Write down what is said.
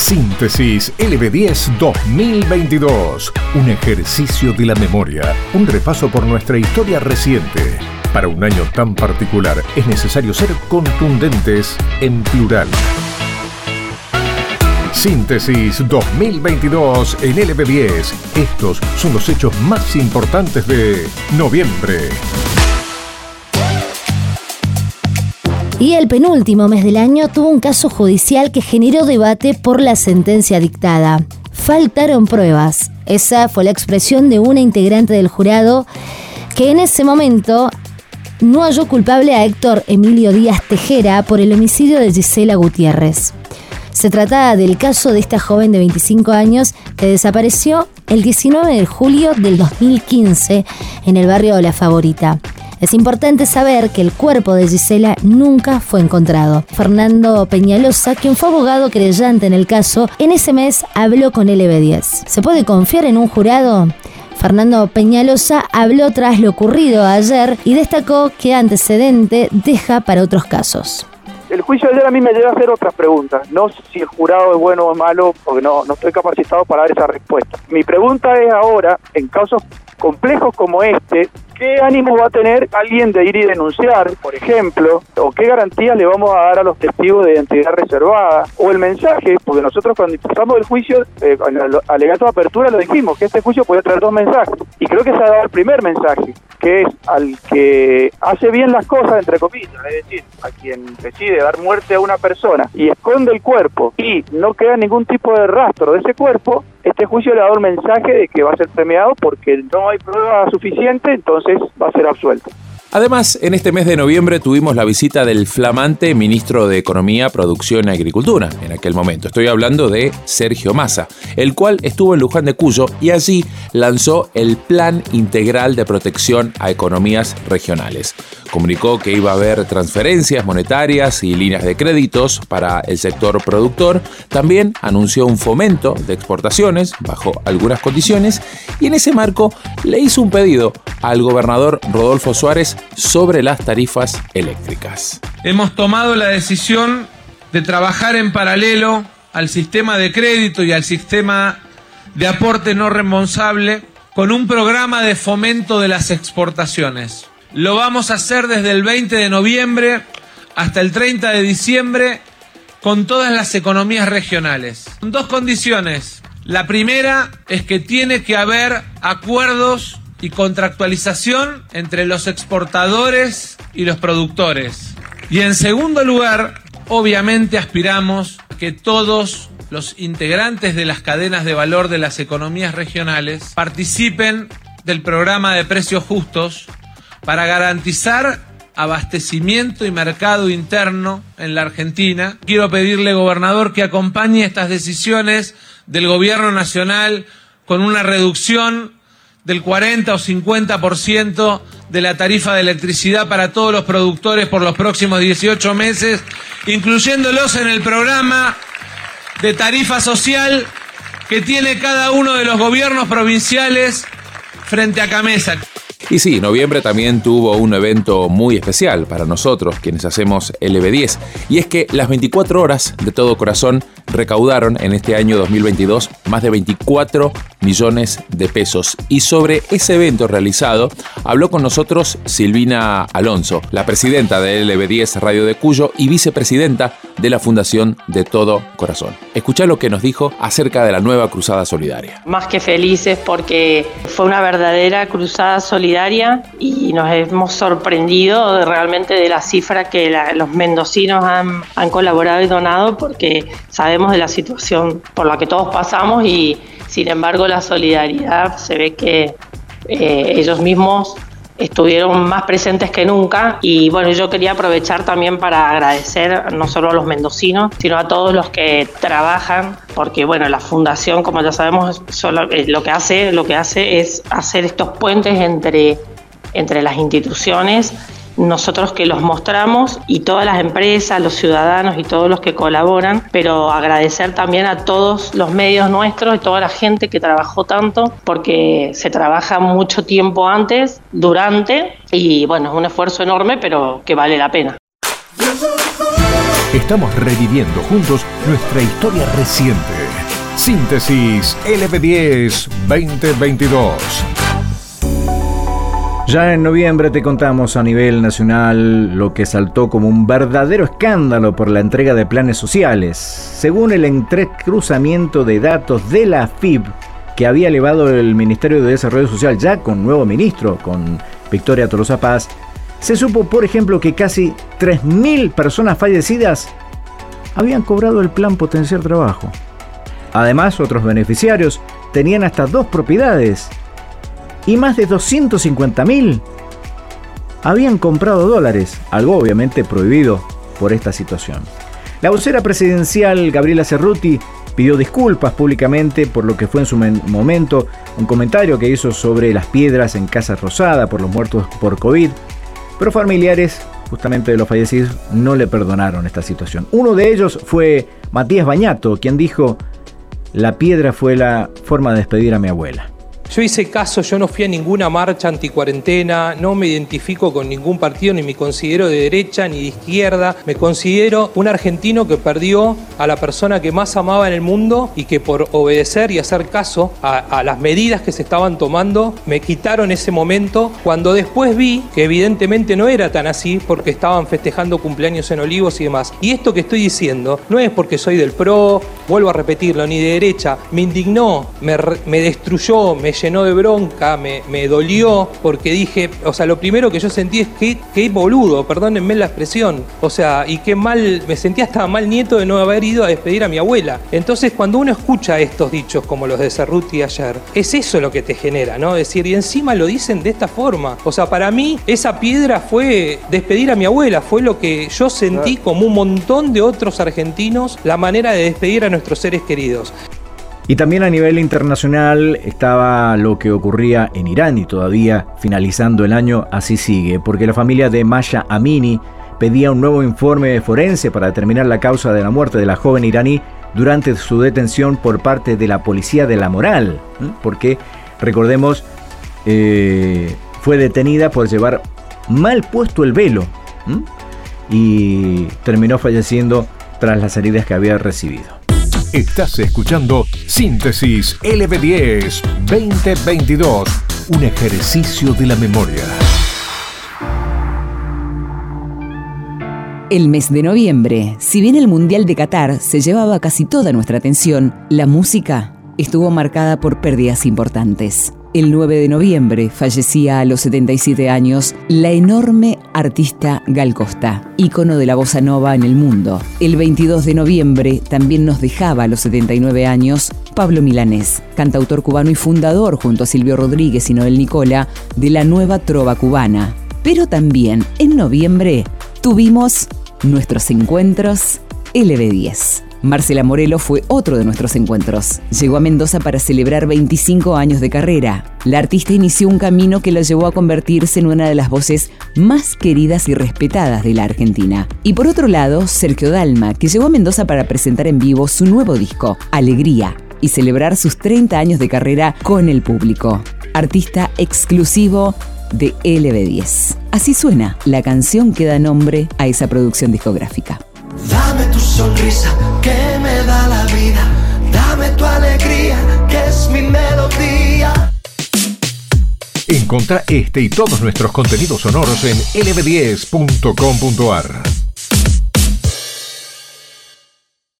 Síntesis LB10 2022. Un ejercicio de la memoria. Un repaso por nuestra historia reciente. Para un año tan particular es necesario ser contundentes en plural. Síntesis 2022 en LB10. Estos son los hechos más importantes de noviembre. Y el penúltimo mes del año tuvo un caso judicial que generó debate por la sentencia dictada. Faltaron pruebas. Esa fue la expresión de una integrante del jurado que en ese momento no halló culpable a Héctor Emilio Díaz Tejera por el homicidio de Gisela Gutiérrez. Se trataba del caso de esta joven de 25 años que desapareció el 19 de julio del 2015 en el barrio La Favorita. Es importante saber que el cuerpo de Gisela nunca fue encontrado. Fernando Peñalosa, quien fue abogado creyente en el caso, en ese mes habló con LB10. ¿Se puede confiar en un jurado? Fernando Peñalosa habló tras lo ocurrido ayer y destacó que antecedente deja para otros casos. El juicio de ayer a mí me lleva a hacer otras preguntas, no si el jurado es bueno o malo, porque no, no estoy capacitado para dar esa respuesta. Mi pregunta es ahora, en casos complejos como este, ¿qué ánimo va a tener alguien de ir y denunciar, por ejemplo? ¿O qué garantías le vamos a dar a los testigos de identidad reservada? O el mensaje, porque nosotros cuando empezamos el juicio, eh, alegato de apertura lo dijimos, que este juicio puede traer dos mensajes. Y creo que se ha dado el primer mensaje, que es al que hace bien las cosas, entre comillas, es decir, a quien decide dar muerte a una persona y esconde el cuerpo y no queda ningún tipo de rastro de ese cuerpo, este juicio le ha dado el mensaje de que va a ser premiado porque no hay prueba suficiente, entonces va a ser absuelto. Además, en este mes de noviembre tuvimos la visita del flamante ministro de Economía, Producción y Agricultura, en aquel momento. Estoy hablando de Sergio Massa, el cual estuvo en Luján de Cuyo y allí lanzó el Plan Integral de Protección a Economías Regionales. Comunicó que iba a haber transferencias monetarias y líneas de créditos para el sector productor. También anunció un fomento de exportaciones bajo algunas condiciones y en ese marco le hizo un pedido al gobernador Rodolfo Suárez sobre las tarifas eléctricas. Hemos tomado la decisión de trabajar en paralelo al sistema de crédito y al sistema de aporte no responsable con un programa de fomento de las exportaciones. Lo vamos a hacer desde el 20 de noviembre hasta el 30 de diciembre con todas las economías regionales. Dos condiciones. La primera es que tiene que haber acuerdos y contractualización entre los exportadores y los productores. Y en segundo lugar, obviamente aspiramos que todos los integrantes de las cadenas de valor de las economías regionales participen del programa de precios justos para garantizar abastecimiento y mercado interno en la Argentina. Quiero pedirle, gobernador, que acompañe estas decisiones del gobierno nacional con una reducción del 40 o 50% de la tarifa de electricidad para todos los productores por los próximos 18 meses, incluyéndolos en el programa de tarifa social que tiene cada uno de los gobiernos provinciales frente a Camesa. Y sí, noviembre también tuvo un evento muy especial para nosotros, quienes hacemos LB10, y es que las 24 horas de todo corazón recaudaron en este año 2022 más de 24 millones de pesos. Y sobre ese evento realizado habló con nosotros Silvina Alonso, la presidenta de LB10 Radio de Cuyo y vicepresidenta de la Fundación de Todo Corazón. Escucha lo que nos dijo acerca de la nueva Cruzada Solidaria. Más que felices porque fue una verdadera cruzada solidaria y nos hemos sorprendido realmente de la cifra que los mendocinos han, han colaborado y donado porque sabemos de la situación por la que todos pasamos y sin embargo la solidaridad se ve que eh, ellos mismos estuvieron más presentes que nunca y bueno, yo quería aprovechar también para agradecer no solo a los mendocinos, sino a todos los que trabajan, porque bueno, la fundación, como ya sabemos, solo, eh, lo que hace, lo que hace es hacer estos puentes entre, entre las instituciones nosotros que los mostramos y todas las empresas, los ciudadanos y todos los que colaboran, pero agradecer también a todos los medios nuestros y toda la gente que trabajó tanto, porque se trabaja mucho tiempo antes, durante, y bueno, es un esfuerzo enorme, pero que vale la pena. Estamos reviviendo juntos nuestra historia reciente. Síntesis LB10 2022. Ya en noviembre te contamos a nivel nacional lo que saltó como un verdadero escándalo por la entrega de planes sociales. Según el entrecruzamiento de datos de la FIB que había elevado el Ministerio de Desarrollo Social ya con nuevo ministro, con Victoria Tolosa Paz, se supo, por ejemplo, que casi 3.000 personas fallecidas habían cobrado el plan Potenciar Trabajo. Además, otros beneficiarios tenían hasta dos propiedades y más de 250.000 habían comprado dólares, algo obviamente prohibido por esta situación. La vocera presidencial Gabriela Cerruti pidió disculpas públicamente por lo que fue en su momento un comentario que hizo sobre las piedras en Casa Rosada por los muertos por COVID, pero familiares justamente de los fallecidos no le perdonaron esta situación. Uno de ellos fue Matías Bañato, quien dijo, la piedra fue la forma de despedir a mi abuela. Yo hice caso, yo no fui a ninguna marcha anticuarentena, no me identifico con ningún partido, ni me considero de derecha ni de izquierda. Me considero un argentino que perdió a la persona que más amaba en el mundo y que por obedecer y hacer caso a, las medidas que se estaban tomando, me quitaron ese momento cuando después vi que evidentemente no era tan así porque estaban festejando cumpleaños en Olivos y demás. Y esto que estoy diciendo no es porque soy del PRO, vuelvo a repetirlo, ni de derecha. Me indignó, me, me destruyó, me llenó de bronca, me, me, dolió, porque dije, o sea, lo primero que yo sentí es que, qué boludo, perdónenme la expresión, o sea, y qué mal, me sentía hasta mal nieto de no haber ido a despedir a mi abuela. Entonces, cuando uno escucha estos dichos como los de Cerruti ayer, es eso lo que te genera, ¿no? Es decir, y encima lo dicen de esta forma. O sea, para mí, esa piedra fue despedir a mi abuela, fue lo que yo sentí como un montón de otros argentinos, la manera de despedir a nuestros seres queridos. Y también a nivel internacional estaba lo que ocurría en Irán y todavía finalizando el año así sigue, porque la familia de Masha Amini pedía un nuevo informe forense para determinar la causa de la muerte de la joven iraní durante su detención por parte de la policía de la moral, porque recordemos eh, fue detenida por llevar mal puesto el velo y terminó falleciendo tras las heridas que había recibido. Estás escuchando Síntesis LB10 2022, un ejercicio de la memoria. El mes de noviembre, si bien el Mundial de Qatar se llevaba casi toda nuestra atención, la música estuvo marcada por pérdidas importantes. El 9 de noviembre fallecía a los 77 años la enorme artista Gal Costa, ícono de la bossa nova en el mundo. El 22 de noviembre también nos dejaba a los 79 años Pablo Milanés, cantautor cubano y fundador junto a Silvio Rodríguez y Noel Nicola de la nueva trova cubana. Pero también en noviembre tuvimos nuestros encuentros LB10. Marcela Morelo fue otro de nuestros encuentros. Llegó a Mendoza para celebrar 25 años de carrera. La artista inició un camino que la llevó a convertirse en una de las voces más queridas y respetadas de la Argentina. Y por otro lado, Sergio Dalma, que llegó a Mendoza para presentar en vivo su nuevo disco, Alegría, y celebrar sus 30 años de carrera con el público. Artista exclusivo de LB10. Así suena la canción que da nombre a esa producción discográfica. Dame tu sonrisa que me da la vida. Dame tu alegría que es mi melodía. Encontra este y todos nuestros contenidos sonoros en lb10.com.ar.